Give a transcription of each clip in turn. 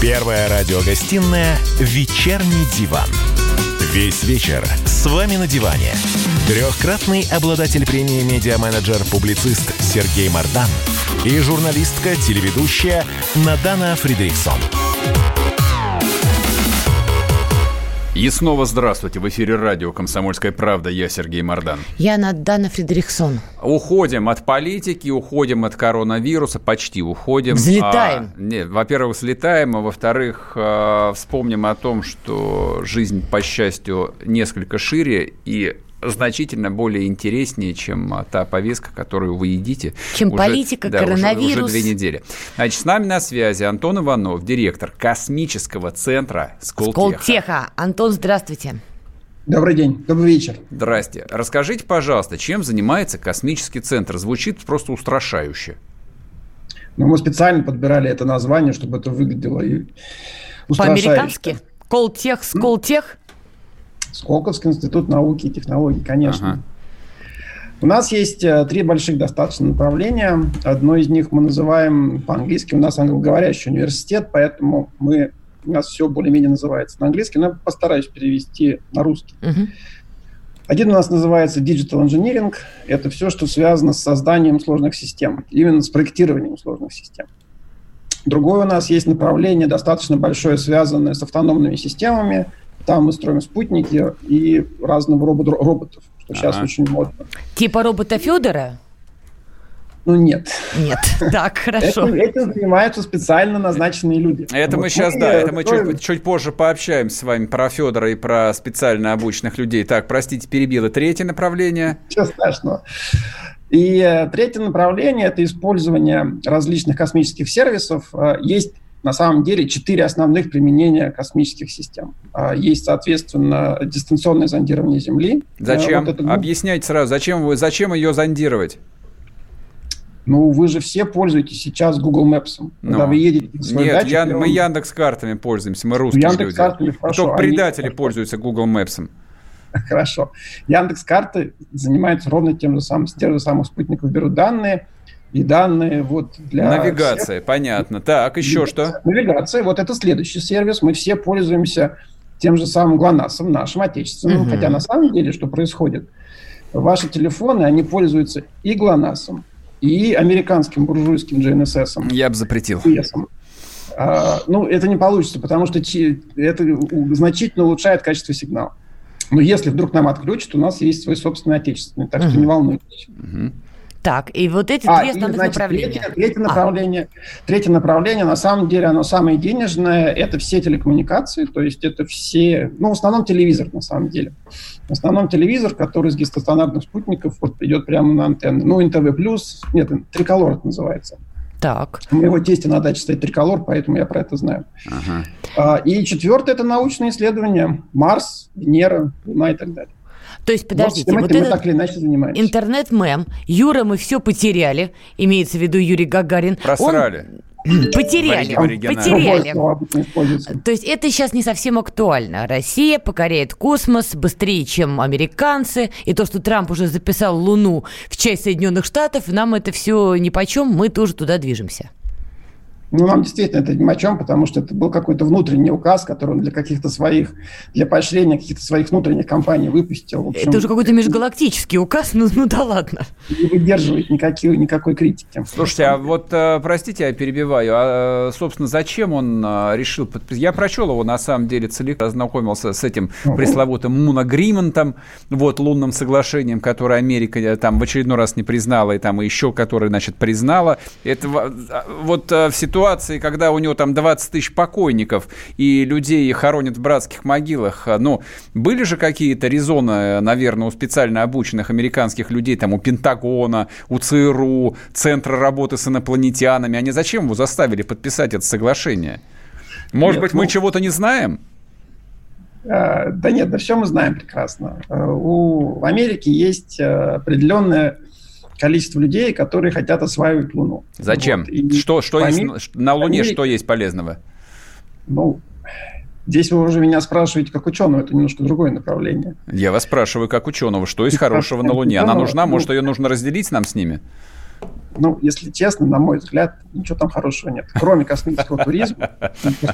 Первая радиогостинная «Вечерний диван». Весь вечер с вами на диване. Трехкратный обладатель премии «Медиа-менеджер», публицист Сергей Мардан и журналистка-телеведущая Надана Фридриксон. И снова здравствуйте. В эфире радио «Комсомольская правда». Я Сергей Мордан. Я Надана Фредериксон. Уходим от политики, уходим от коронавируса, почти уходим. Взлетаем. А, нет, во-первых, взлетаем, а во-вторых, э, вспомним о том, что жизнь, по счастью, несколько шире, и значительно более интереснее, чем а, та повестка, которую вы едите. Чем уже, политика, да, коронавирус. Уже, уже две недели. Значит, с нами на связи Антон Иванов, директор космического центра Сколтеха. Сколтеха. Антон, здравствуйте. Добрый день, добрый вечер. Здрасте. Расскажите, пожалуйста, чем занимается космический центр? Звучит просто устрашающе. Ну, мы специально подбирали это название, чтобы это выглядело и По-американски? Колтех, Сколтех? Сколковский институт науки и технологий, конечно. Ага. У нас есть э, три больших достаточно направления. Одно из них мы называем по-английски, у нас англоговорящий университет, поэтому мы, у нас все более-менее называется на английский, но я постараюсь перевести на русский. Мгм. Один у нас называется Digital Engineering. Это все, что связано с созданием сложных систем, именно с проектированием сложных систем. Другое у нас есть направление, достаточно большое, связанное с автономными системами. Там мы строим спутники и разного рода роботов, что сейчас Ага. очень модно. Типа робота Федора? Ну нет. Нет. Так, хорошо. Этим, этим занимаются специально назначенные люди. Это мы Вот сейчас, да, это мы строим- чуть, чуть позже пообщаемся с вами про Федора и про специально обученных людей. Так, простите, перебил. И третье направление. Ничего страшного. И э, третье направление – это использование различных космических сервисов. Э, Есть на самом деле четыре основных применения космических систем. Э, Есть, соответственно, дистанционное зондирование Земли. Э, Зачем? вот это, Объясняйте сразу, зачем, вы, зачем ее зондировать? Ну, вы же все пользуетесь сейчас Google Maps. Когда Ну, вы едете на свой Нет, датчик, я- и мы он- Яндекс картами пользуемся, мы русские люди. Яндекс.Картами, хорошо, Только они- предатели пользуются Google Maps. Хорошо. Яндекс карты занимаются ровно тем же самым. С тех же самых спутников берут данные, и данные вот для... Навигация, понятно. Так, еще что? Навигация. Вот это следующий сервис. Мы все пользуемся тем же самым ГЛОНАССом, нашим отечественным. Мгм. Хотя на самом деле, что происходит? Ваши телефоны, они пользуются и ГЛОНАССом, и американским буржуйским GNSS. Я бы запретил. GPS-ом. А, ну, это не получится, потому что чи- это значительно улучшает качество сигнала. Но если вдруг нам отключат, у нас есть свой собственный отечественный, так что Мгм. не волнуйтесь. Мгм. Так, и вот эти А, три и, основных значит, направления. Третье, третье А. направление, третье направление, на самом деле, оно самое денежное, это все телекоммуникации, то есть это все, ну, в основном телевизор, на самом деле. В основном телевизор, который из геостационарных спутников вот идет прямо на антенны. Ну, НТВ+, нет, Триколор это называется. Так. У моего тестя на даче стоит Триколор, поэтому я про это знаю. Ага. А, И четвертое – это научные исследования. Марс, Венера, Луна и так далее. То есть, подождите, вот, вот этот так или иначе занимаемся. интернет-мем, Юра, мы все потеряли, имеется в виду Юрий Гагарин. Просрали. Он- Потеряли, потеряли. То есть это сейчас не совсем актуально. Россия покоряет космос быстрее, чем американцы. И то, что Трамп уже записал Луну в часть Соединенных Штатов, нам это все ни по чем, мы тоже туда движемся. Ну, нам действительно это ни о чем, потому что это был какой-то внутренний указ, который он для каких-то своих, для поощрения каких-то своих внутренних компаний выпустил. Общем, Это уже какой-то межгалактический указ, ну, ну да ладно. не выдерживает никаких, никакой критики. Слушайте, а вот, э, простите, я перебиваю, а, э, собственно, зачем он э, решил подписать? Я прочел его, на самом деле, целиком, ознакомился с этим Мгм. пресловутым Мунагриментом, вот, лунным соглашением, которое Америка там в очередной раз не признала, и там и еще, которое, значит, признала. Это во- вот в ситуации, когда у него там 20 тысяч покойников, и людей хоронят в братских могилах, э, ну, были же какие-то резоны, наверное, у специально обученных американских людей, там, у Пентагона, у ЦРУ, Центра работы с инопланетянами. Они зачем его заставили подписать это соглашение? Может Нет, быть, мы ну- чего-то не знаем? Э, Да нет, да все мы знаем прекрасно. Э, У Америки есть э, определенное количество людей, которые хотят осваивать Луну. Зачем? Вот, и что что в есть, на Луне что есть полезного? Ну, здесь вы уже меня спрашиваете как ученого, это немножко другое направление. Я вас спрашиваю, как ученого, что есть хорошего на Луне? Она нужна? ну- Может, ее нужно разделить нам с ними? Ну, если честно, на мой взгляд, ничего там хорошего нет. Кроме космического туризма,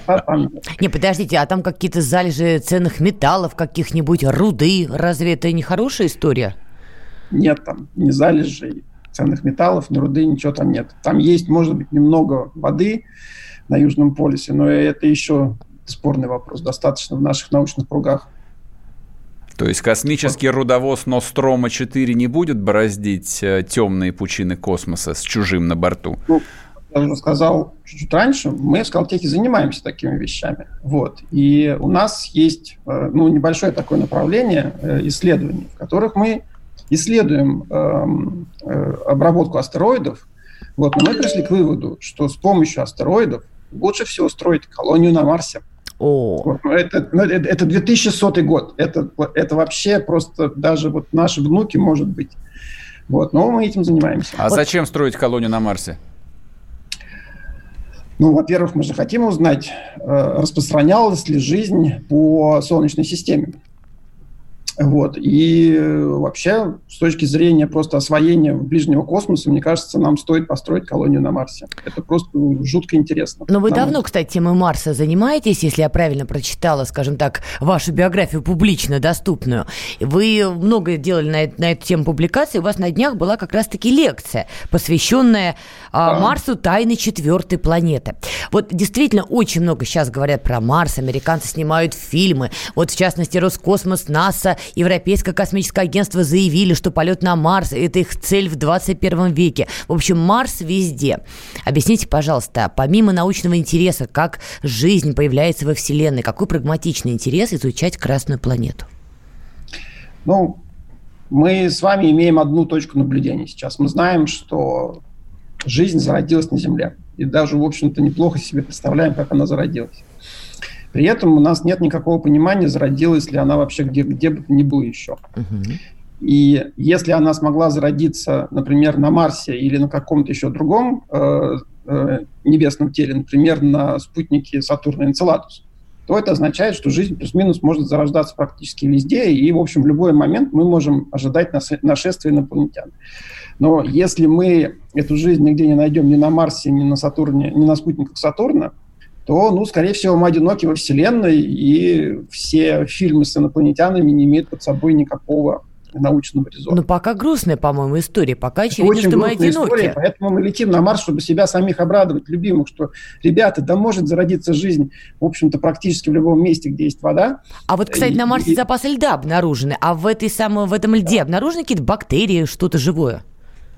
там Не, подождите, а там какие-то залежи ценных металлов, каких-нибудь руды, разве это не хорошая история? Нет там ни залежей ценных металлов, ни руды, ничего там нет. Там есть, может быть, немного воды на Южном полюсе, но это еще спорный вопрос. Достаточно в наших научных кругах то есть космический рудовоз Нострома-4 не будет бороздить э, темные пучины космоса с чужим на борту? Ну, я уже сказал чуть-чуть раньше, мы в Скалтехе занимаемся такими вещами. Вот. И у нас есть э, ну, небольшое такое направление э, исследований, в которых мы исследуем эм, обработку астероидов. Вот. Но мы пришли к выводу, что с помощью астероидов лучше всего строить колонию на Марсе. О. Ну, это, ну, это, это 2100 год. Это, это вообще просто даже вот наши внуки, может быть. Вот, но мы этим занимаемся. А вот. зачем строить колонию на Марсе? Ну, во-первых, мы же хотим узнать, э, распространялась ли жизнь по Солнечной системе. Вот. И вообще, с точки зрения просто освоения ближнего космоса, мне кажется, нам стоит построить колонию на Марсе. Это просто жутко интересно. Но вы давно, мой... кстати, темой Марса занимаетесь, если я правильно прочитала, скажем так, вашу биографию публично доступную. Вы много делали на, на эту тему публикации. У вас на днях была как раз-таки лекция, посвященная а, Марсу тайны четвертой планеты. Вот действительно очень много сейчас говорят про Марс. Американцы снимают фильмы. Вот в частности Роскосмос, НАСА Европейское космическое агентство заявили, что полет на Марс – это их цель в 21 веке. В общем, Марс везде. Объясните, пожалуйста, помимо научного интереса, как жизнь появляется во Вселенной, какой прагматичный интерес изучать Красную планету? Ну, мы с вами имеем одну точку наблюдения сейчас. Мы знаем, что жизнь зародилась на Земле. И даже, в общем-то, неплохо себе представляем, как она зародилась. При этом у нас нет никакого понимания, зародилась ли она вообще где, где бы ни было еще. Угу. И если она смогла зародиться, например, на Марсе или на каком-то еще другом э, э, небесном теле, например, на спутнике Сатурна Энцеладус, то это означает, что жизнь плюс-минус может зарождаться практически везде, и, в общем, в любой момент мы можем ожидать нашествия инопланетян. Но если мы эту жизнь нигде не найдем ни на Марсе, ни на Сатурне, ни на спутниках Сатурна, то, ну, скорее всего, мы одиноки во Вселенной, и все фильмы с инопланетянами не имеют под собой никакого научного резона. Ну, пока грустная, по-моему, история. Пока очевидно, очень что мы одиноки. История, поэтому мы летим на Марс, чтобы себя самих обрадовать, любимых, что, ребята, да может зародиться жизнь, в общем-то, практически в любом месте, где есть вода. А вот, кстати, на Марсе и... запасы льда обнаружены, а в, этой самой, в этом льде обнаружены какие-то бактерии, что-то живое?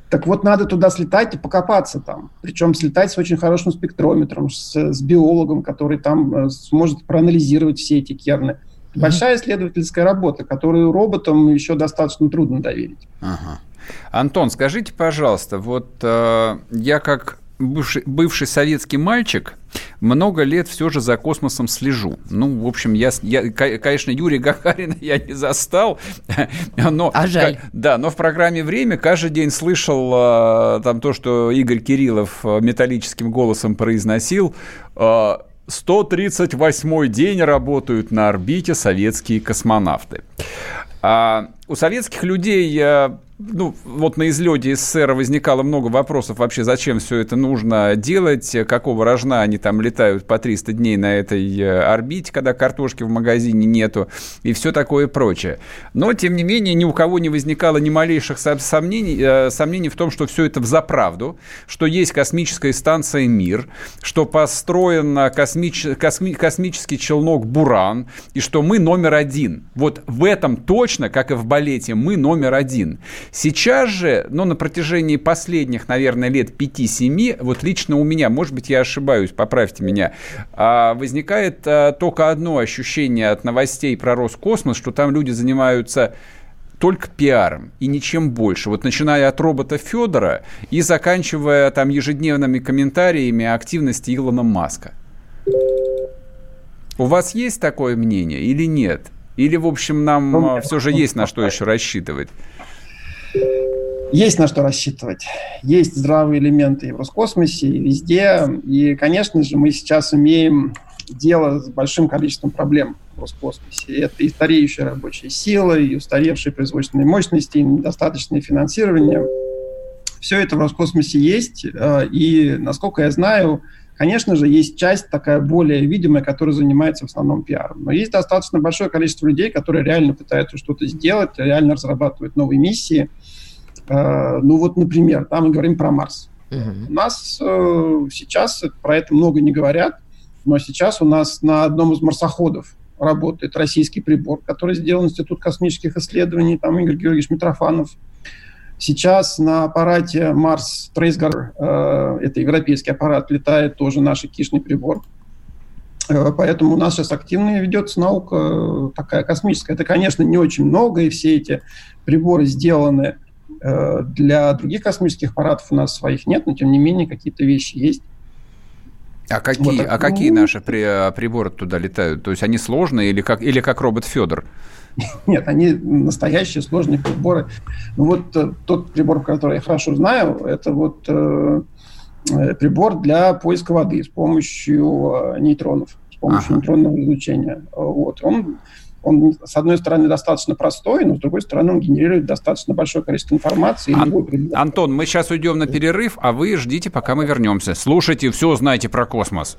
Так вот, надо туда слетать и покопаться там. Причем слетать с очень хорошим спектрометром, с, с биологом, который там э, сможет проанализировать все эти керны. Большая исследовательская работа, которую роботам еще достаточно трудно доверить. Ага. Антон, скажите, пожалуйста, вот э, я как бывший, бывший советский мальчик много лет все же за космосом слежу. Ну, в общем, я, я конечно, Юрия Гагарина я не застал. Но, а жаль. Да, но в программе «Время» каждый день слышал а, там то, что Игорь Кириллов а, металлическим голосом произносил. 138 день работают на орбите советские космонавты. А у советских людей ну, вот на излете СССР возникало много вопросов вообще, зачем все это нужно делать, какого рожна они там летают по 300 дней на этой э, орбите, когда картошки в магазине нету, и все такое прочее. Но, тем не менее, ни у кого не возникало ни малейших сомнений, э, сомнений в том, что все это в заправду, что есть космическая станция «Мир», что построен космич... косми... космический челнок «Буран», и что мы номер один. Вот в этом точно, как и в балете, мы номер один. Сейчас же, ну, на протяжении последних, наверное, лет 5-7, вот лично у меня, может быть, я ошибаюсь, поправьте меня, а, возникает а, только одно ощущение от новостей про Роскосмос, что там люди занимаются только пиаром и ничем больше. Вот начиная от робота Федора и заканчивая там ежедневными комментариями активности Илона Маска. У вас есть такое мнение или нет? Или, в общем, нам ну, все же есть на что еще рассчитывать? Есть на что рассчитывать. Есть здравые элементы и в Роскосмосе, и везде. И, конечно же, мы сейчас имеем дело с большим количеством проблем в Роскосмосе. Это и стареющая рабочая сила, и устаревшие производственные мощности, и недостаточное финансирование. Все это в Роскосмосе есть, э, и, насколько я знаю, Конечно же, есть часть такая более видимая, которая занимается в основном пиаром. Но есть достаточно большое количество людей, которые реально пытаются что-то сделать, реально разрабатывают новые миссии. Э, ну вот, например, там мы говорим про Марс. Uh-huh. У нас э, сейчас про это много не говорят, но сейчас у нас на одном из марсоходов работает российский прибор, который сделал Институт космических исследований, там Игорь Георгиевич Митрофанов. Сейчас на аппарате Марс Трейсгар, э, это европейский аппарат, летает тоже наш кишный прибор. Э, поэтому у нас сейчас активно ведется наука э, такая космическая. Это, конечно, не очень много, и все эти приборы сделаны э, для других космических аппаратов. У нас своих нет, но тем не менее какие-то вещи есть. А какие, вот, а какие ну, наши при, приборы туда летают? То есть они сложные или как, или как робот Федор? Нет, они настоящие сложные приборы. Ну вот э, тот прибор, который я хорошо знаю, это вот э, э, прибор для поиска воды с помощью э, нейтронов, с помощью ага. нейтронного излучения. Вот. Он, он, с одной стороны, достаточно простой, но с другой стороны, он генерирует достаточно большое количество информации. Ан- Антон, мы сейчас уйдем на перерыв, а вы ждите, пока мы вернемся. Слушайте, все узнаете про космос.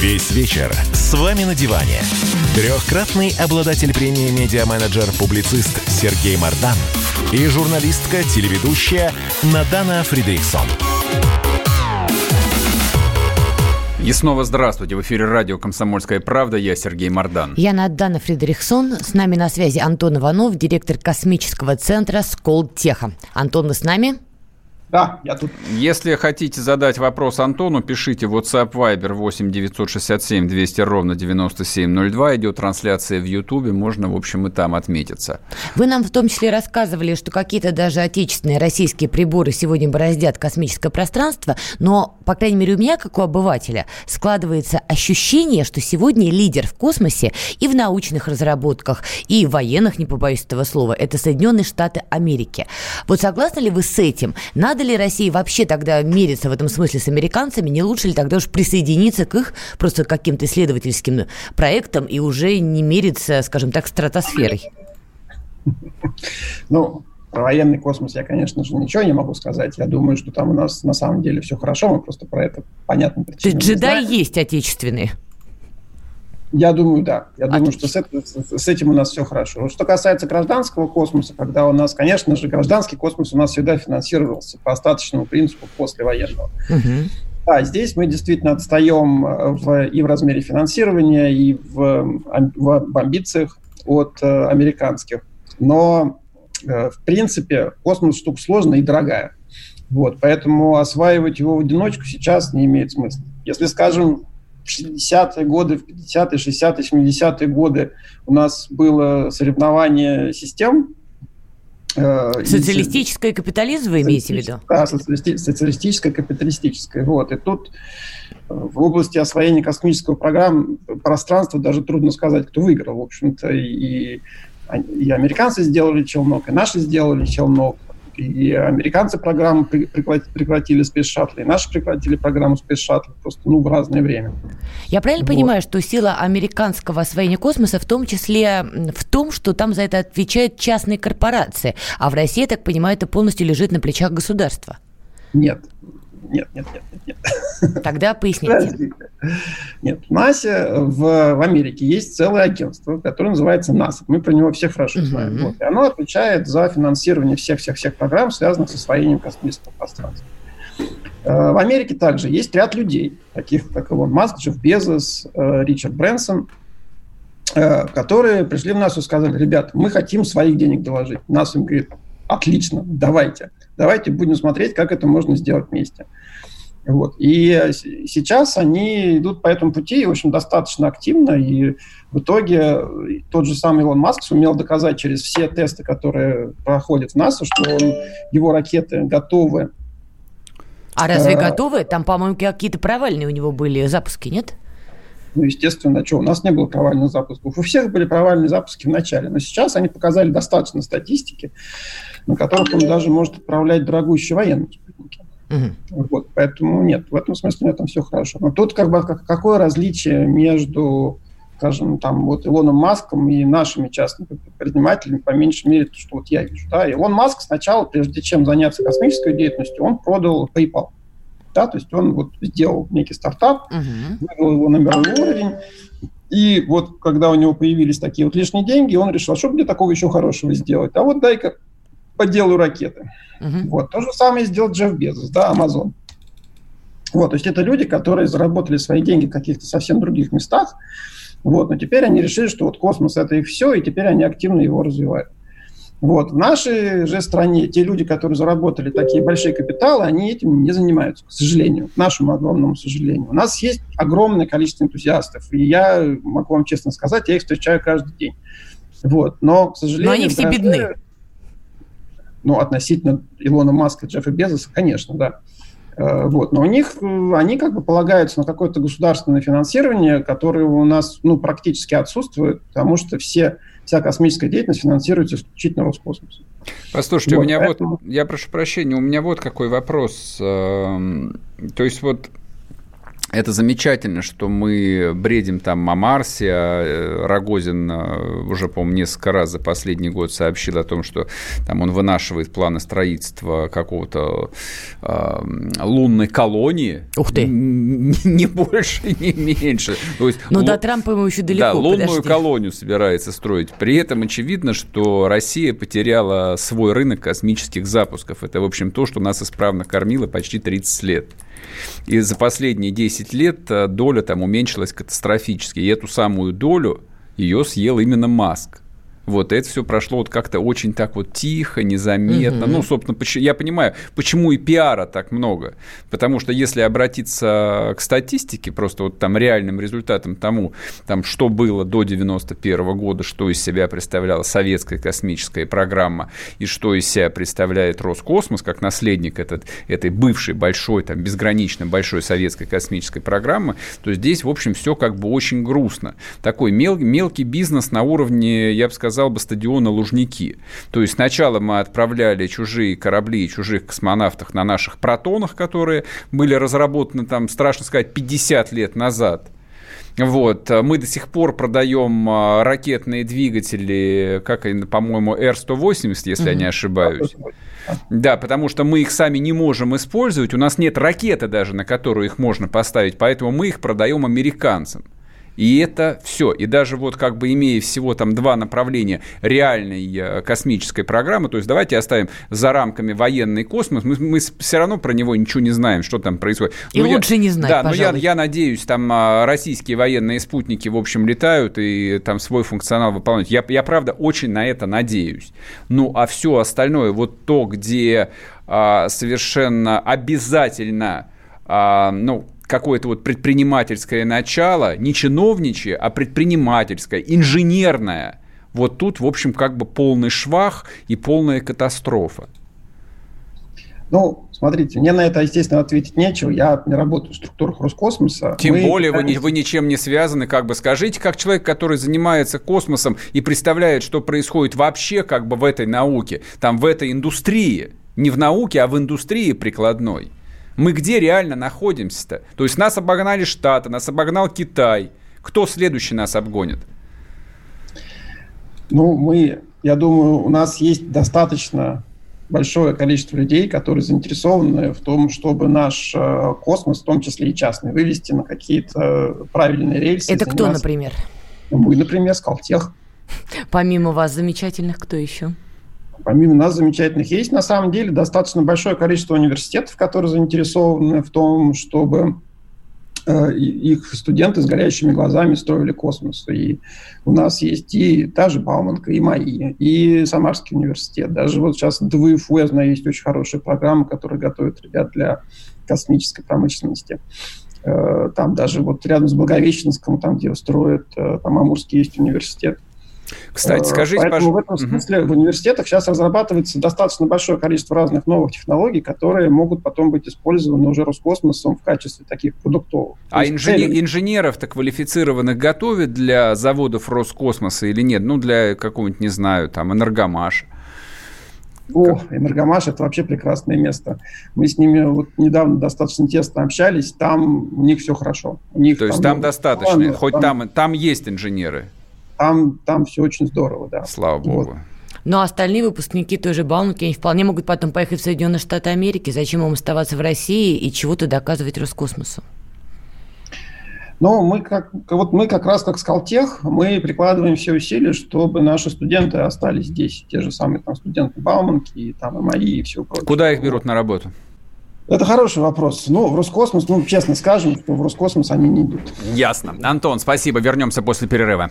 Весь вечер с вами на диване. Трехкратный обладатель премии «Медиа-менеджер-публицист» Сергей Мардан и журналистка-телеведущая Надана Фридриксон. И снова здравствуйте. В эфире радио «Комсомольская правда». Я Сергей Мордан. Я Надана Фридрихсон. С нами на связи Антон Иванов, директор космического центра «Сколтеха». Антон, вы с нами? Да, я тут. Если хотите задать вопрос Антону, пишите в WhatsApp Viber 8 967 200 ровно 9702. Идет трансляция в Ютубе, можно, в общем, и там отметиться. Вы нам в том числе рассказывали, что какие-то даже отечественные российские приборы сегодня бороздят космическое пространство, но, по крайней мере, у меня, как у обывателя, складывается ощущение, что сегодня лидер в космосе и в научных разработках, и в военных, не побоюсь этого слова, это Соединенные Штаты Америки. Вот согласны ли вы с этим? Надо надо ли России вообще тогда мериться в этом смысле с американцами? Не лучше ли тогда уж присоединиться к их просто каким-то исследовательским проектам и уже не мериться, скажем так, стратосферой? Ну, про военный космос я, конечно же, ничего не могу сказать. Я думаю, что там у нас на самом деле все хорошо, мы просто про это понятно. То есть джедаи есть отечественные? Я думаю, да. Я Отлично. думаю, что с, это, с этим у нас все хорошо. Что касается гражданского космоса, когда у нас, конечно же, гражданский космос у нас всегда финансировался по остаточному принципу послевоенного. Угу. Да, здесь мы действительно отстаем э, в, и в размере финансирования, и в, в амбициях от э, американских. Но, э, в принципе, космос штука сложная и дорогая. Вот, поэтому осваивать его в одиночку сейчас не имеет смысла. Если, скажем, 60-е годы, в 50-е, 60-е, 70-е годы у нас было соревнование систем. Э, Социалистическое капитализм вы имеете в виду? Да, социалисти- социалистическое, капиталистическое. Вот. И тут э, в области освоения космического программ пространства даже трудно сказать, кто выиграл. В общем-то, и, и американцы сделали челнок, и наши сделали челнок. И американцы программу прекратили Space Shuttle, и наши прекратили программу Space Shuttle просто ну, в разное время. Я правильно вот. понимаю, что сила американского освоения космоса в том числе в том, что там за это отвечают частные корпорации, а в России, я так понимаю, это полностью лежит на плечах государства? Нет, нет, нет, нет, нет. нет. Тогда поясните. Нет, в НАСА в, в Америке есть целое агентство, которое называется НАСА. Мы про него все хорошо знаем. Uh-huh. Вот. И оно отвечает за финансирование всех-всех-всех программ, связанных с освоением космического пространства. Э, в Америке также есть ряд людей, таких как Илон Маск, Джефф Безос, э, Ричард Брэнсон, э, которые пришли в НАСА и сказали, ребята, мы хотим своих денег доложить. НАСА им говорит, отлично, давайте. Давайте будем смотреть, как это можно сделать вместе. Вот. И сейчас они идут по этому пути, в общем, достаточно активно, и в итоге тот же самый Илон Маск сумел доказать через все тесты, которые проходят в НАСА, что он, его ракеты готовы А разве а, готовы? Там, по-моему, какие-то провальные у него были запуски, нет? Ну, естественно, что, у нас не было провальных запусков. У всех были провальные запуски в начале, но сейчас они показали достаточно статистики, на которых он даже может отправлять дорогущие военные спутники. Угу. Вот, поэтому нет, в этом смысле нет, там все хорошо. Но тут как бы какое различие между скажем, там, вот Илоном Маском и нашими частными предпринимателями, по меньшей мере, то, что вот я вижу. Да? Илон Маск сначала, прежде чем заняться космической деятельностью, он продал PayPal. Да? То есть он вот сделал некий стартап, uh-huh. вывел его на мировой уровень, и вот когда у него появились такие вот лишние деньги, он решил, а что мне такого еще хорошего сделать? А вот дай-ка поделаю ракеты. Uh-huh. Вот. То же самое сделал Джефф Безос, да, Amazon. Вот, то есть это люди, которые заработали свои деньги в каких-то совсем других местах, вот, но теперь они решили, что вот космос это их все, и теперь они активно его развивают. Вот. В нашей же стране те люди, которые заработали такие большие капиталы, они этим не занимаются, к сожалению, к нашему огромному сожалению. У нас есть огромное количество энтузиастов, и я могу вам честно сказать, я их встречаю каждый день. Вот. Но, к сожалению... Но они все бедны. Ну, относительно Илона Маска, Джеффа Безоса, конечно, да. Э, вот. Но у них, э, они как бы полагаются на какое-то государственное финансирование, которое у нас ну, практически отсутствует, потому что все, вся космическая деятельность финансируется исключительно Роскосмосом. Послушайте, вот, у меня поэтому... вот, я прошу прощения, у меня вот какой вопрос. Эм, то есть вот это замечательно, что мы бредим там о Марсе. А э, Рогозин э, уже, по-моему, несколько раз за последний год сообщил о том, что там он вынашивает планы строительства какого-то э, лунной колонии. Ух ты! Не больше, не меньше. То есть, ну, л... до Трампа ему еще далеко, Да, лунную подожди. колонию собирается строить. При этом очевидно, что Россия потеряла свой рынок космических запусков. Это, в общем, то, что нас исправно кормило почти 30 лет. И за последние 10 лет э, доля там уменьшилась катастрофически. И эту самую долю ее съел именно Маск. Вот это все прошло вот как-то очень так вот тихо, незаметно. Угу. Ну, собственно, я понимаю, почему и пиара так много. Потому что если обратиться к статистике, просто вот там реальным результатом тому, там, что было до 91 года, что из себя представляла советская космическая программа и что из себя представляет Роскосмос как наследник этот, этой бывшей большой, там, безгранично большой советской космической программы, то здесь, в общем, все как бы очень грустно. Такой мел, мелкий бизнес на уровне, я бы сказал, сказал бы, стадиона Лужники. То есть сначала мы отправляли чужие корабли и чужих космонавтов на наших протонах, которые были разработаны, там, страшно сказать, 50 лет назад. Вот. Мы до сих пор продаем а, ракетные двигатели, как, по-моему, Р-180, если mm-hmm. я не ошибаюсь. Да, потому что мы их сами не можем использовать. У нас нет ракеты даже, на которую их можно поставить, поэтому мы их продаем американцам. И это все. И даже вот как бы имея всего там два направления реальной э, космической программы, то есть давайте оставим за рамками военный космос, мы, мы все равно про него ничего не знаем, что там происходит. И но лучше я, не знать, Да, пожалуй. но я, я надеюсь, там а, российские военные спутники, в общем, летают и там свой функционал выполняют. Я, я правда, очень на это надеюсь. Ну, а все остальное, вот то, где а, совершенно обязательно, а, ну, какое-то вот предпринимательское начало, не чиновничье, а предпринимательское, инженерное. Вот тут, в общем, как бы полный швах и полная катастрофа. Ну, смотрите, мне на это, естественно, ответить нечего. Я не работаю в структурах Роскосмоса. Тем Мы более вы, не, вы ничем не связаны. Как бы скажите, как человек, который занимается космосом и представляет, что происходит вообще как бы в этой науке, там в этой индустрии, не в науке, а в индустрии прикладной. Мы где реально находимся-то? То есть нас обогнали Штаты, нас обогнал Китай. Кто следующий нас обгонит? Ну, мы, я думаю, у нас есть достаточно большое количество людей, которые заинтересованы в том, чтобы наш э, космос, в том числе и частный, вывести на какие-то правильные рельсы. Это кто, например? Мы, например, Скалтех. Помимо вас замечательных, кто еще? Помимо нас замечательных есть на самом деле достаточно большое количество университетов, которые заинтересованы в том, чтобы э, их студенты с горящими глазами строили космос. И у нас есть и та же Бауманка, и МАИ, и Самарский университет. Даже вот сейчас ДВФУ, я знаю, есть очень хорошая программа, которая готовит ребят для космической промышленности. Э, там даже вот рядом с Благовещенском, там, где строят, э, там Амурский есть университет, Кстати, э, скажите, Поэтому пожалуйста. в этом смысле угу. в университетах сейчас разрабатывается достаточно большое количество разных новых технологий, которые могут потом быть использованы уже Роскосмосом в качестве таких продуктовых. А инженер, инженеров-то квалифицированных готовят для заводов Роскосмоса или нет? Ну, для какого-нибудь, не знаю, там, энергомаша. О, Энергомаш – это вообще прекрасное место. Мы с ними вот недавно достаточно тесно общались, там у них все хорошо. У них То есть там, там достаточно, планы, хоть там, там, там есть инженеры? Там, там все очень здорово, да. Слава богу. Вот. Но остальные выпускники той же Бауманки, они вполне могут потом поехать в Соединенные Штаты Америки. Зачем им оставаться в России и чего-то доказывать Роскосмосу? Но мы как, вот мы как раз как Скалтех, мы прикладываем все усилия, чтобы наши студенты остались здесь. Те же самые там студенты Бауманки, и там и мои, и все прочее. Куда их берут на работу? Это хороший вопрос. Ну, в Роскосмос, ну, честно скажем, что в Роскосмос они не идут. Ясно. Антон, спасибо. Вернемся после перерыва.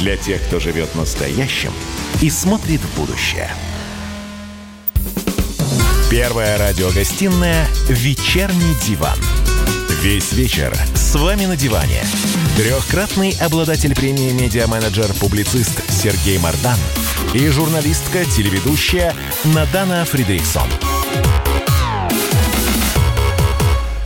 Для тех, кто живет настоящим и смотрит в будущее. Первая радиогостинная «Вечерний диван». Весь вечер с вами на диване. Трехкратный обладатель премии «Медиа-менеджер-публицист» Сергей Мардан и журналистка-телеведущая Надана Фридриксон.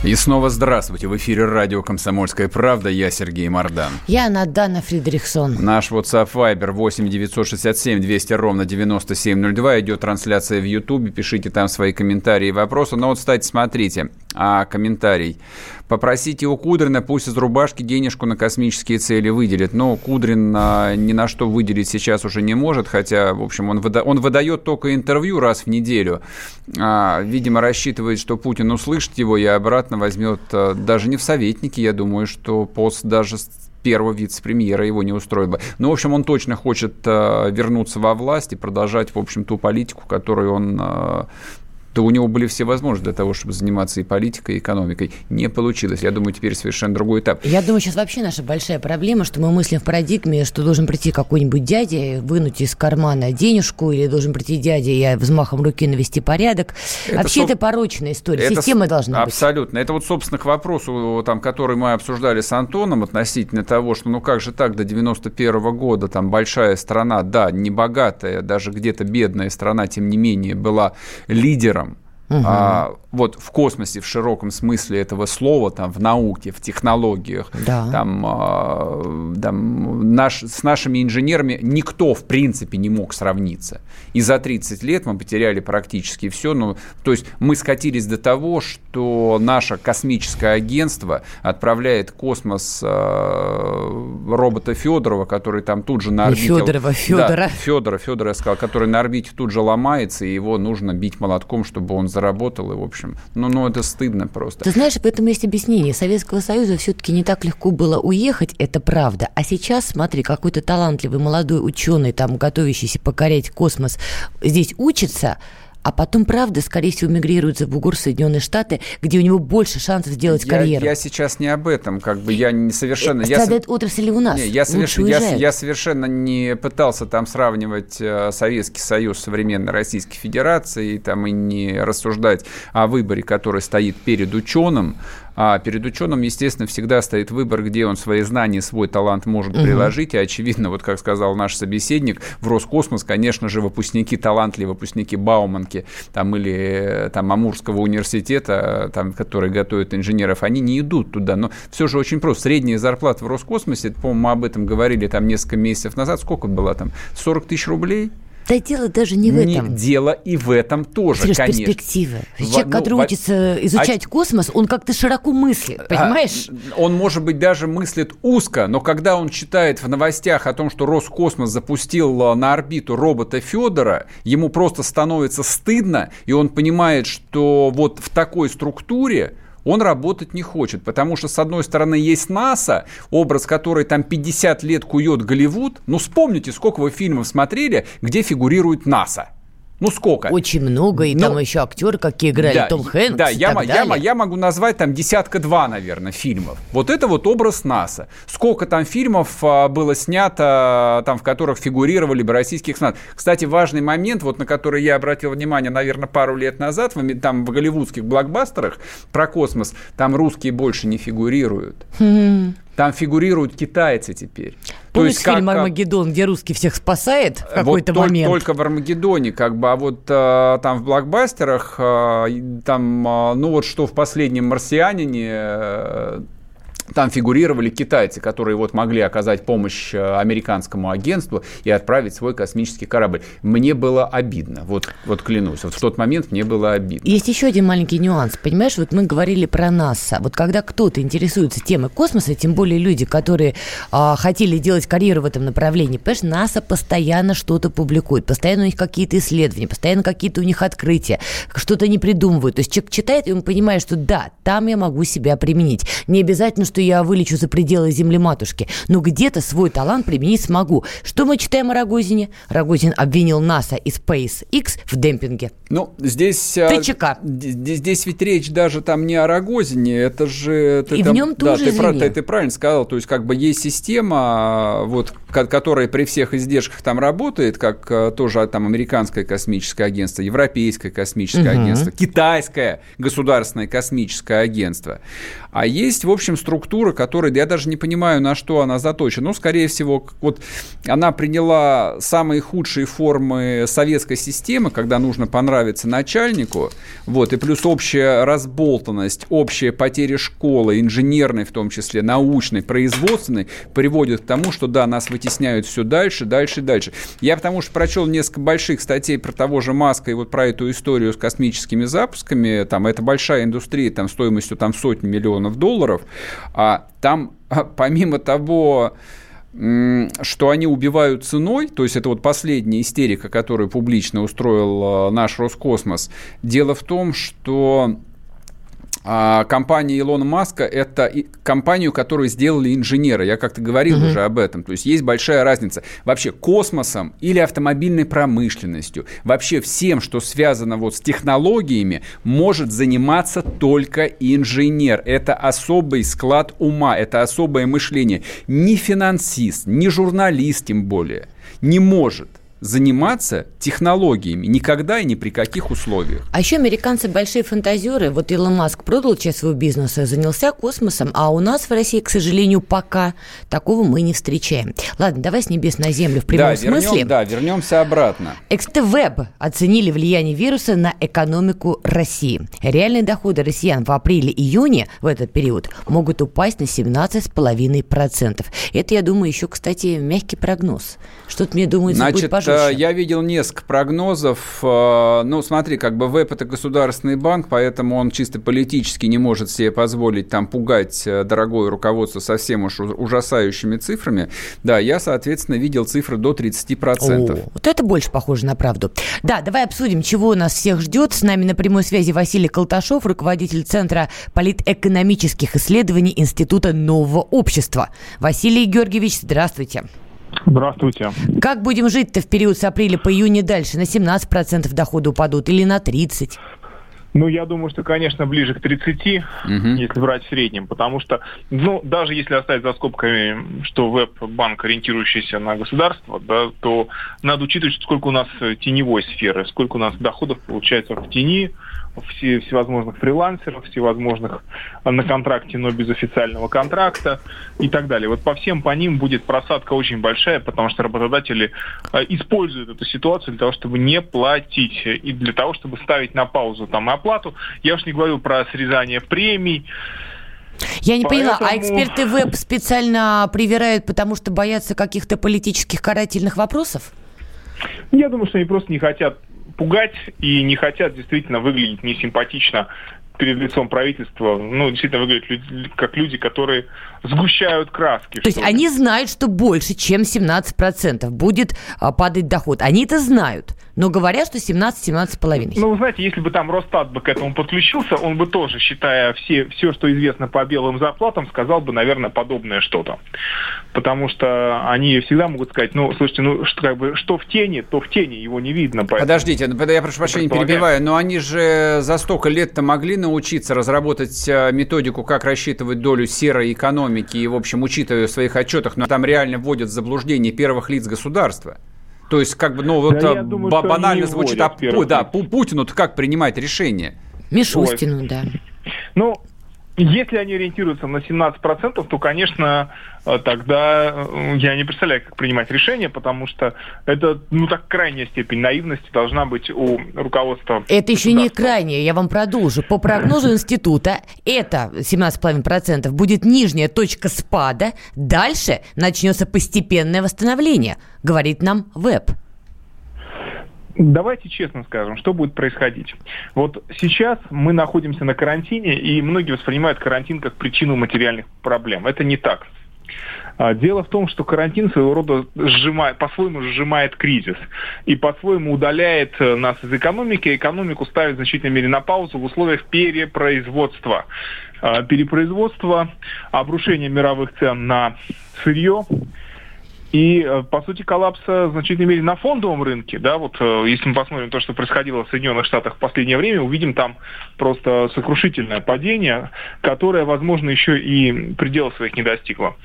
И снова здравствуйте. В эфире радио «Комсомольская правда». Я Сергей Мордан. Я Надана Фридрихсон. Наш WhatsApp Viber 8 967 200 ровно 9702. Идет трансляция в Ютубе. Пишите там свои комментарии и вопросы. Но вот, кстати, смотрите. А комментарий. Попросите у Кудрина, пусть из рубашки денежку на космические цели выделит. Но Кудрин а, ни на что выделить сейчас уже не может, хотя, в общем, он, выда он выдает только интервью раз в неделю. А, видимо, рассчитывает, что Путин услышит его и обратно возьмет а, даже не в советники. Я думаю, что пост даже первого вице-премьера его не устроил бы. Ну, в общем, он точно хочет э, вернуться во власть и продолжать, в общем, ту политику, которую он э, то у него были все возможности для того, чтобы заниматься и политикой, и экономикой. Не получилось. Я думаю, теперь совершенно другой этап. Я думаю, сейчас вообще наша большая проблема, что мы мыслим в парадигме, что должен прийти какой-нибудь дядя, вынуть из кармана денежку, или должен прийти дядя и взмахом руки навести порядок. Это вообще со... это порочная история. Это Система должна абсолютно. быть. Абсолютно. Это вот, собственно, к вопросу, там, который мы обсуждали с Антоном относительно того, что ну как же так до 91 -го года там большая страна, да, не богатая, даже где-то бедная страна, тем не менее, была лидером Угу. А, вот в космосе в широком смысле этого слова, там в науке, в технологиях, да. там, а, там наш, с нашими инженерами никто в принципе не мог сравниться. И за 30 лет мы потеряли практически все. Ну, то есть мы скатились до того, что наше космическое агентство отправляет в космос а, робота Федорова, который там тут же на орбите... Не Федорова, Федора. Да, Федора, Федора я сказал, который на орбите тут же ломается, и его нужно бить молотком, чтобы он заработал, и, в общем, ну, ну это стыдно просто. Ты знаешь, в этом есть объяснение. Советского Союза все-таки не так легко было уехать, это правда. А сейчас, смотри, какой-то талантливый молодой ученый, там, готовящийся покорять космос, здесь учится, а потом, правда, скорее всего, мигрирует за бугор в Соединенные Штаты, где у него больше шансов сделать я, карьеру. Я сейчас не об этом, как бы я не совершенно... Это страдает я, отрасль у нас. Не, я, соверш... я, я совершенно не пытался там сравнивать э, Советский Союз современной Российской Федерацией, там и не рассуждать о выборе, который стоит перед ученым, а перед ученым, естественно, всегда стоит выбор, где он свои знания, свой талант может угу. приложить. И, очевидно, вот как сказал наш собеседник, в Роскосмос, конечно же, выпускники, талантливые выпускники Бауманки там, или э, там, Амурского университета, там, которые готовят инженеров, они не идут туда. Но все же очень просто. Средняя зарплата в Роскосмосе, по-моему, мы об этом говорили там несколько месяцев назад, сколько была там? 40 тысяч рублей? Да дело даже не в этом. Не, дело и в этом тоже, Сереж, конечно. перспективы. Человек, ну, который во... учится изучать а... космос, он как-то широко мыслит, а, понимаешь? А, он, может быть, даже мыслит узко, но когда он читает в новостях о том, что Роскосмос запустил а, на орбиту робота Федора, ему просто становится стыдно, и он понимает, что вот в такой структуре он работать не хочет, потому что, с одной стороны, есть НАСА, образ который там 50 лет кует Голливуд. Ну, вспомните, сколько вы фильмов смотрели, где фигурирует НАСА. Ну сколько? Очень много, и ну, там еще актеры, какие играли да, Том Хэнкс. Да, я, я, я могу назвать там десятка-два, наверное, фильмов. Вот это вот образ НАСА. Сколько там фильмов а, было снято, там, в которых фигурировали бы российские космонавты. Кстати, важный момент, вот на который я обратил внимание, наверное, пару лет назад, в, там в голливудских блокбастерах про космос, там русские больше не фигурируют. Там фигурируют китайцы теперь. Помнишь есть, фильм как, «Армагеддон», где русский всех спасает в какой-то вот момент? Только в «Армагеддоне», как бы, а вот а, там в блокбастерах, а, там, а, ну вот что в последнем «Марсианине», а, там фигурировали китайцы, которые вот могли оказать помощь э, американскому агентству и отправить свой космический корабль. Мне было обидно, вот, вот клянусь, вот в тот момент мне было обидно. Есть еще один маленький нюанс, понимаешь, вот мы говорили про НАСА, вот когда кто-то интересуется темой космоса, тем более люди, которые а, хотели делать карьеру в этом направлении, понимаешь, НАСА постоянно что-то публикует, постоянно у них какие-то исследования, постоянно какие-то у них открытия, что-то не придумывают. То есть человек читает, и он понимает, что да, там я могу себя применить. Не обязательно, что я вылечу за пределы земли матушки, но где-то свой талант применить смогу. Что мы читаем о Рогозине? Рогозин обвинил НАСА и SpaceX в демпинге. Ну, здесь... А, ТЧК. Здесь, здесь ведь речь даже там не о Рогозине, это же... Ты, и там, в нем тоже, да, ты, ты, ты правильно сказал, то есть как бы есть система, вот, которая при всех издержках там работает, как а, тоже там американское космическое агентство, европейское космическое угу. агентство, китайское государственное космическое агентство. А есть, в общем, структура, которая, я даже не понимаю, на что она заточена. Ну, скорее всего, вот она приняла самые худшие формы советской системы, когда нужно понравиться начальнику, вот, и плюс общая разболтанность, общая потеря школы, инженерной в том числе, научной, производственной, приводит к тому, что, да, нас вытесняют все дальше, дальше и дальше. Я потому что прочел несколько больших статей про того же Маска и вот про эту историю с космическими запусками, там, это большая индустрия, там, стоимостью там сотни миллионов миллионов долларов, а там а, помимо того, что они убивают ценой, то есть это вот последняя истерика, которую публично устроил а, наш Роскосмос, дело в том, что а компания Илона Маска – это компанию, которую сделали инженеры. Я как-то говорил угу. уже об этом. То есть есть большая разница. Вообще космосом или автомобильной промышленностью, вообще всем, что связано вот с технологиями, может заниматься только инженер. Это особый склад ума, это особое мышление. Ни финансист, ни журналист тем более не может – заниматься технологиями никогда и ни при каких условиях. А еще американцы большие фантазеры. Вот Илон Маск продал часть своего бизнеса, занялся космосом, а у нас в России, к сожалению, пока такого мы не встречаем. Ладно, давай с небес на землю в прямом да, смысле. Вернем, да, вернемся обратно. Экстевеб оценили влияние вируса на экономику России. Реальные доходы россиян в апреле-июне в этот период могут упасть на 17,5%. Это, я думаю, еще, кстати, мягкий прогноз. Что-то мне думается, Значит, будет пожестче. Э, я видел несколько прогнозов. Э, ну, смотри, как бы ВЭП – это государственный банк, поэтому он чисто политически не может себе позволить там пугать э, дорогое руководство совсем уж ужасающими цифрами. Да, я, соответственно, видел цифры до 30%. О, вот это больше похоже на правду. Да, давай обсудим, чего нас всех ждет. С нами на прямой связи Василий Колташов, руководитель Центра политэкономических исследований Института нового общества. Василий Георгиевич, здравствуйте. Здравствуйте. Как будем жить-то в период с апреля по июнь дальше? На 17% дохода упадут или на 30%? Ну, я думаю, что, конечно, ближе к 30, угу. если брать в среднем, потому что, ну, даже если оставить за скобками, что веб-банк, ориентирующийся на государство, да, то надо учитывать, сколько у нас теневой сферы, сколько у нас доходов получается в тени, все, всевозможных фрилансеров, всевозможных на контракте, но без официального контракта и так далее. Вот по всем по ним будет просадка очень большая, потому что работодатели э, используют эту ситуацию для того, чтобы не платить и для того, чтобы ставить на паузу там оплату. Я уж не говорю про срезание премий, я не Поэтому... поняла, а эксперты веб специально привирают, потому что боятся каких-то политических карательных вопросов? Я думаю, что они просто не хотят пугать и не хотят действительно выглядеть несимпатично перед лицом правительства, ну, действительно выглядят люди, как люди, которые сгущают краски. То есть они знают, что больше, чем 17% будет а, падать доход. Они это знают, но говорят, что 17-17,5%. Ну, вы знаете, если бы там Росстат бы к этому подключился, он бы тоже, считая все, все, что известно по белым зарплатам, сказал бы, наверное, подобное что-то. Потому что они всегда могут сказать, ну, слушайте, ну, что, как бы, что в тени, то в тени, его не видно. Поэтому... Подождите, ну, я прошу прощения, перебиваю, но они же за столько лет-то могли научиться разработать э, методику, как рассчитывать долю серой экономики и, в общем, учитывая в своих отчетах, но там реально вводят в заблуждение первых лиц государства. То есть, как бы, ну, вот да, думаю, банально звучит, а да, Путину-то как принимать решение? Мишустину, да. Ну, если они ориентируются на 17%, то, конечно, э, тогда э, я не представляю, как принимать решение, потому что это, ну, так крайняя степень наивности должна быть у руководства. Это еще не крайняя, я вам продолжу. По прогнозу института, это 17,5% будет нижняя точка спада, дальше начнется постепенное восстановление, говорит нам ВЭБ. Давайте честно скажем, что будет происходить. Вот сейчас мы находимся на карантине, и многие воспринимают карантин как причину материальных проблем. Это не так. А, дело в том, что карантин своего рода сжимает, по-своему сжимает кризис и по-своему удаляет э, нас из экономики. Экономику ставит в значительной мере на паузу в условиях перепроизводства. А, перепроизводство, обрушение мировых цен на сырье, и, э, по сути, коллапса в значительной мере на фондовом рынке. Да, вот э, если мы посмотрим то, что происходило в Соединенных Штатах в последнее время, увидим там просто сокрушительное падение, которое, возможно, еще и предела своих не достигло.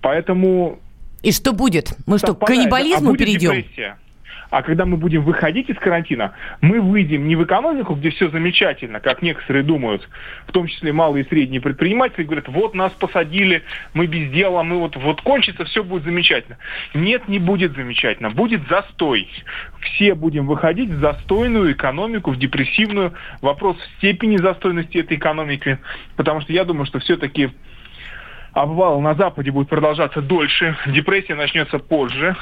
Поэтому... И что будет? Мы что, к каннибализму а перейдем? Депрессия. А когда мы будем выходить из карантина, мы выйдем не в экономику, где все замечательно, как некоторые думают, в том числе малые и средние предприниматели, говорят, вот нас посадили, мы без дела, мы вот, вот кончится, все будет замечательно. Нет, не будет замечательно, будет застой. Все будем выходить в застойную экономику, в депрессивную. Вопрос в степени застойности этой экономики, потому что я думаю, что все-таки обвал на Западе будет продолжаться дольше, депрессия начнется позже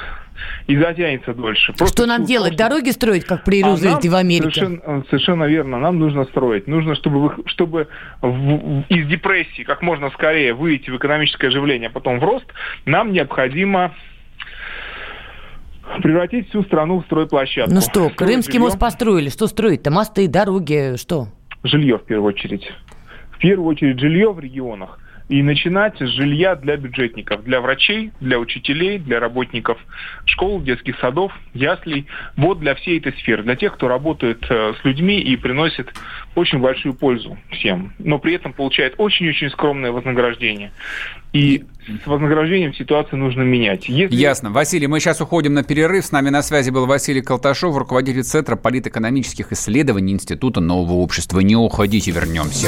и затянется дольше. Просто что нам делать? Просто... Дороги строить, как при Рузвельте а в Америке? Совершенно, совершенно верно. Нам нужно строить. Нужно, чтобы, чтобы в, в, из депрессии как можно скорее выйти в экономическое оживление, а потом в рост, нам необходимо превратить всю страну в стройплощадку. Ну что, Крымский жилье. мост построили. Что строить-то? Мосты, дороги, что? Жилье в первую очередь. В первую очередь жилье в регионах – и начинать с жилья для бюджетников, для врачей, для учителей, для работников школ, детских садов, яслей. Вот для всей этой сферы, для тех, кто работает э, с людьми и приносит очень большую пользу всем, но при этом получает очень-очень скромное вознаграждение. И с вознаграждением ситуацию нужно менять. Если... Ясно. Василий, мы сейчас уходим на перерыв. С нами на связи был Василий Колташов, руководитель Центра политэкономических исследований Института нового общества. Не уходите, вернемся.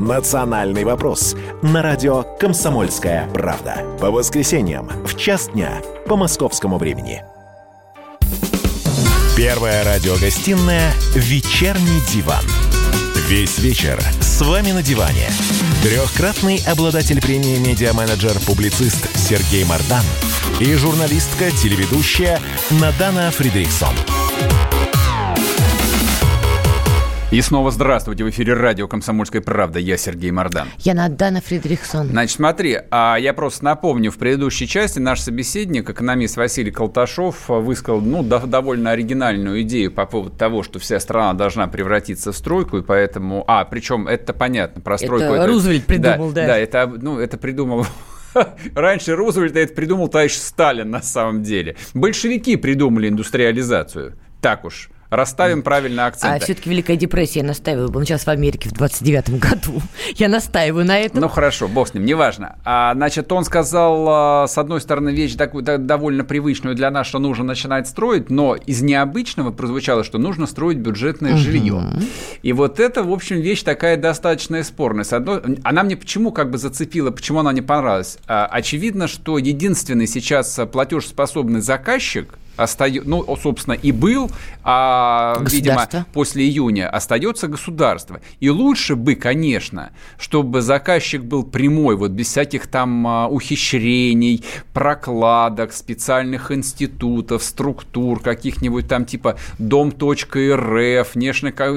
«Национальный вопрос» на радио «Комсомольская правда». По воскресеньям в час дня по московскому времени. Первая радиогостинная «Вечерний диван». Весь вечер с вами на диване. Трехкратный обладатель премии «Медиа-менеджер-публицист» Сергей Мардан и журналистка-телеведущая Надана Фридриксон. И снова здравствуйте. В эфире радио «Комсомольская правда». Я Сергей Мордан. Я Надана Фридрихсон. Значит, смотри, а я просто напомню, в предыдущей части наш собеседник, экономист Василий Колташов, высказал ну, довольно оригинальную идею по поводу того, что вся страна должна превратиться в стройку, и поэтому... А, причем это понятно, про стройку... Это, это Рузвельт придумал, да? Да, да это, ну, это придумал Раньше Рузвельт это придумал товарищ Сталин на самом деле. Большевики придумали индустриализацию. Так уж расставим правильно акценты. А все-таки Великая депрессия, я настаиваю, был сейчас в Америке в 29 году. Я настаиваю на этом. Ну хорошо, бог с ним, неважно. А, значит, он сказал, а, с одной стороны, вещь такую довольно привычную для нас, что нужно начинать строить, но из необычного прозвучало, что нужно строить бюджетное угу. жилье. И вот это, в общем, вещь такая достаточно спорная. С одной... Она мне почему как бы зацепила, почему она не понравилась? А, очевидно, что единственный сейчас платежеспособный заказчик – остается, ну, собственно, и был, а, видимо, после июня остается государство. И лучше бы, конечно, чтобы заказчик был прямой, вот без всяких там а, ухищрений, прокладок, специальных институтов, структур, каких-нибудь там типа дом.рф,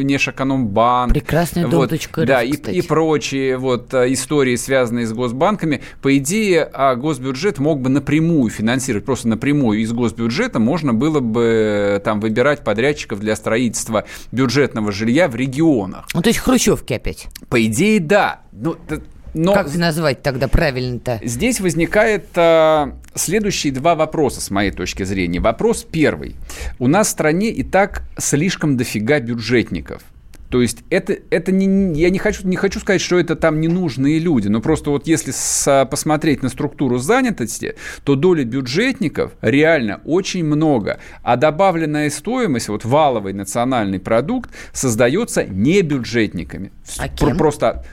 Нешэкономбанк. Прекрасный вот, дом.рф, Да, и, и прочие вот а, истории, связанные с госбанками. По идее, а госбюджет мог бы напрямую финансировать, просто напрямую из госбюджета можно было бы там выбирать подрядчиков для строительства бюджетного жилья в регионах. Ну, то есть хрущевки опять? По идее, да. Ну, но как назвать тогда правильно-то? Здесь возникает а, следующие два вопроса с моей точки зрения. Вопрос первый. У нас в стране и так слишком дофига бюджетников. То есть это, это не, я не хочу, не хочу сказать, что это там ненужные люди, но просто вот если с, посмотреть на структуру занятости, то доля бюджетников реально очень много, а добавленная стоимость, вот валовый национальный продукт, создается не бюджетниками. А кем? Просто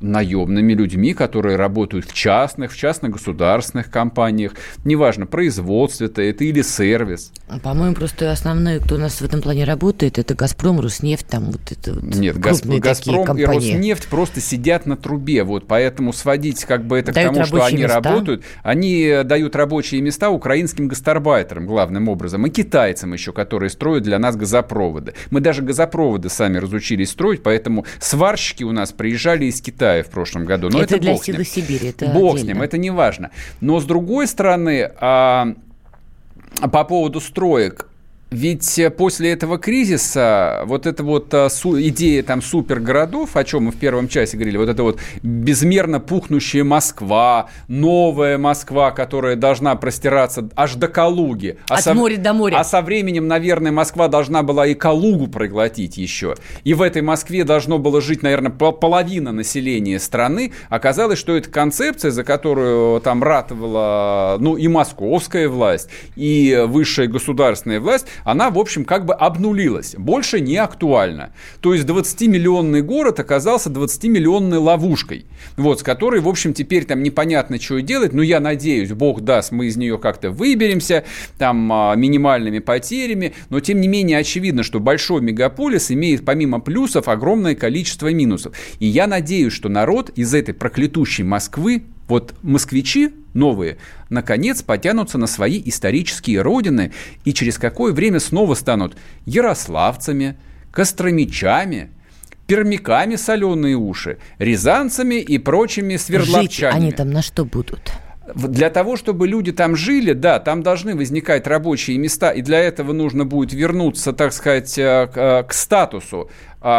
наемными людьми, которые работают в частных, в частно-государственных компаниях, неважно, производство это, это или сервис. По-моему, просто основные, кто у нас в этом плане работает, это «Газпром», «Роснефть», там вот это вот Нет, «Газпром», «Газпром» и «Роснефть» просто сидят на трубе, вот, поэтому сводить как бы это дают к тому, что они места. работают, они дают рабочие места украинским гастарбайтерам главным образом, и китайцам еще, которые строят для нас газопроводы. Мы даже газопроводы сами разучились строить, поэтому сварщики у нас приезжали из Китая Китае в прошлом году. Но это, это для силы Сибири. Это бог отдельно. с ним, это не важно. Но с другой стороны, а, по поводу строек, ведь э, после этого кризиса вот эта вот а, су, идея там супергородов, о чем мы в первом часе говорили, вот это вот безмерно пухнущая Москва, новая Москва, которая должна простираться аж до Калуги. А От со, моря до моря. А со временем, наверное, Москва должна была и Калугу проглотить еще. И в этой Москве должно было жить, наверное, половина населения страны. Оказалось, что эта концепция, за которую там ратовала, ну, и московская власть, и высшая государственная власть, она, в общем, как бы обнулилась. Больше не актуальна. То есть 20-миллионный город оказался 20-миллионной ловушкой, вот, с которой, в общем, теперь там непонятно, что делать, но я надеюсь, бог даст, мы из нее как-то выберемся, там, а, минимальными потерями, но, тем не менее, очевидно, что большой мегаполис имеет, помимо плюсов, огромное количество минусов. И я надеюсь, что народ из этой проклятущей Москвы вот москвичи новые, наконец, потянутся на свои исторические родины и через какое время снова станут ярославцами, костромичами, пермяками соленые уши, рязанцами и прочими свердловчанами. Жить они там на что будут? Для того, чтобы люди там жили, да, там должны возникать рабочие места, и для этого нужно будет вернуться, так сказать, э, к, э, к статусу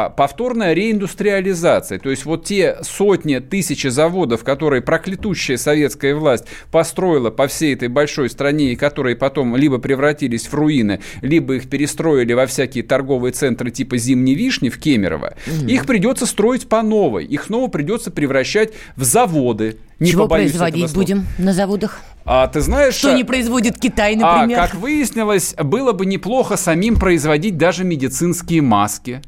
повторная реиндустриализация. То есть вот те сотни, тысячи заводов, которые проклятущая советская власть построила по всей этой большой стране, и которые потом либо превратились в руины, либо их перестроили во всякие торговые центры типа Зимней Вишни в Кемерово, угу. их придется строить по новой. Их снова придется превращать в заводы. Не Чего производить будем на заводах? А ты знаешь... Что не производит Китай, например? А, как выяснилось, было бы неплохо самим производить даже медицинские маски.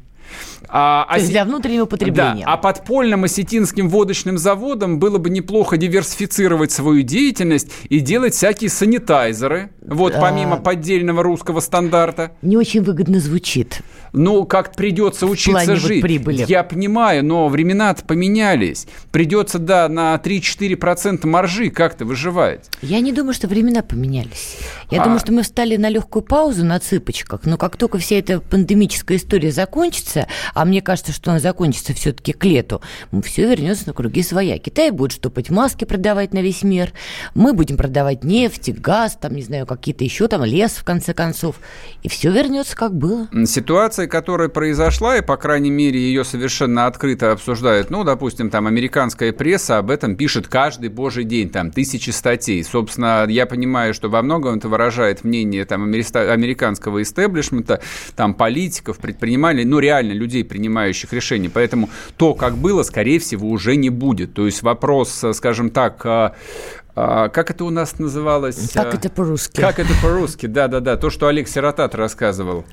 А, То есть для внутреннего потребления. Да, а подпольным осетинским водочным заводам было бы неплохо диверсифицировать свою деятельность и делать всякие санитайзеры, вот да. помимо поддельного русского стандарта. Не очень выгодно звучит. Ну, как придется учиться жить. Вот прибыли. Я понимаю, но времена-то поменялись. Придется, да, на 3-4% маржи как-то выживать. Я не думаю, что времена поменялись. Я а... думаю, что мы встали на легкую паузу на цыпочках, но как только вся эта пандемическая история закончится, а мне кажется, что он закончится все-таки к лету, все вернется на круги своя. Китай будет штопать маски, продавать на весь мир, мы будем продавать нефть, газ, там, не знаю, какие-то еще там лес, в конце концов, и все вернется как было. Ситуация, которая произошла, и, по крайней мере, ее совершенно открыто обсуждают, ну, допустим, там, американская пресса об этом пишет каждый божий день, там, тысячи статей. Собственно, я понимаю, что во многом это выражает мнение там, американского истеблишмента, там, политиков, предпринимателей, ну, реально людей, принимающих решения. Поэтому то, как было, скорее всего, уже не будет. То есть вопрос, скажем так, а, а, как это у нас называлось? Как это по-русски? Как это по-русски, да-да-да. То, что Олег Сиротат рассказывал.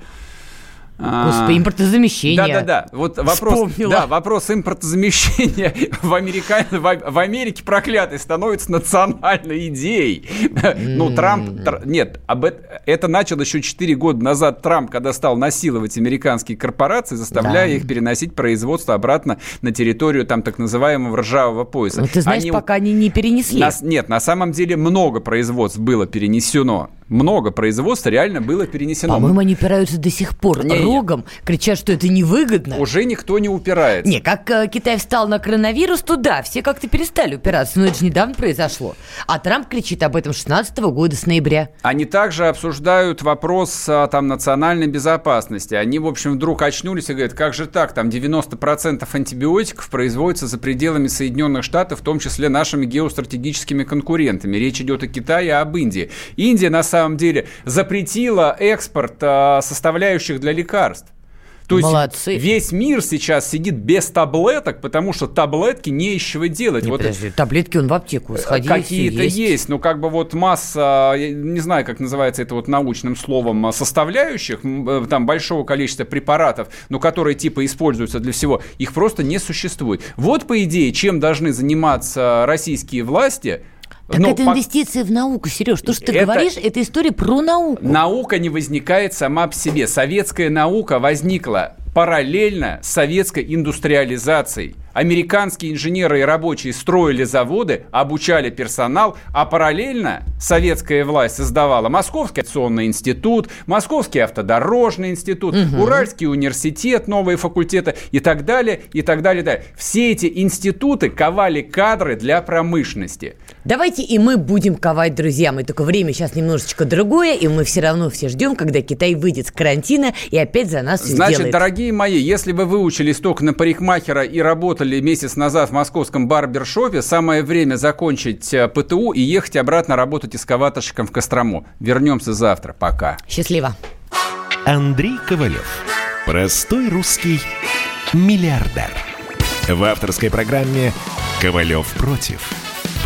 Господи, импортозамещение. Да-да-да. Вот вопрос, да, вопрос импортозамещения в, Америка... в Америке проклятый становится национальной идеей. Ну, Трамп... Нет, об это... это начал еще 4 года назад Трамп, когда стал насиловать американские корпорации, заставляя их переносить производство обратно на территорию там так называемого ржавого пояса. Ну, ты знаешь, пока они не перенесли. Нет, на самом деле много производств было перенесено много производства реально было перенесено. По-моему, они упираются до сих пор не, рогом, кричат, что это невыгодно. Уже никто не упирается. Не, как э, Китай встал на коронавирус, то да, все как-то перестали упираться, но это же недавно произошло. А Трамп кричит об этом с 16 года, с ноября. Они также обсуждают вопрос а, там национальной безопасности. Они, в общем, вдруг очнулись и говорят, как же так, там 90% антибиотиков производится за пределами Соединенных Штатов, в том числе нашими геостратегическими конкурентами. Речь идет о Китае, а об Индии. Индия, на самом самом деле запретила экспорт а, составляющих для лекарств. То Молодцы. есть весь мир сейчас сидит без таблеток, потому что таблетки не из чего делать. Не, вот подожди, таблетки он в аптеку э, сходи. Какие-то есть. есть, но как бы вот масса, я не знаю, как называется это вот научным словом, а, составляющих, э, там большого количества препаратов, но которые типа используются для всего, их просто не существует. Вот по идее, чем должны заниматься российские власти – так Но это по... инвестиции в науку, Сереж. То, что ты это... говоришь, это история про науку. Наука не возникает сама по себе. Советская наука возникла параллельно с советской индустриализацией. Американские инженеры и рабочие строили заводы, обучали персонал, а параллельно советская власть создавала Московский авиационный институт, Московский автодорожный институт, угу. Уральский университет, новые факультеты и так далее, и так далее. И далее. Все эти институты ковали кадры для промышленности. Давайте и мы будем ковать, друзья. Мы только время сейчас немножечко другое, и мы все равно все ждем, когда Китай выйдет с карантина и опять за нас все Значит, сделает. дорогие Дорогие мои, если вы выучились только на парикмахера и работали месяц назад в московском барбершопе, самое время закончить э, ПТУ и ехать обратно работать эскаваторщиком в Кострому. Вернемся завтра. Пока. Счастливо. Андрей Ковалев. Простой русский миллиардер. В авторской программе «Ковалев против».